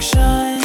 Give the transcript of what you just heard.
like shine.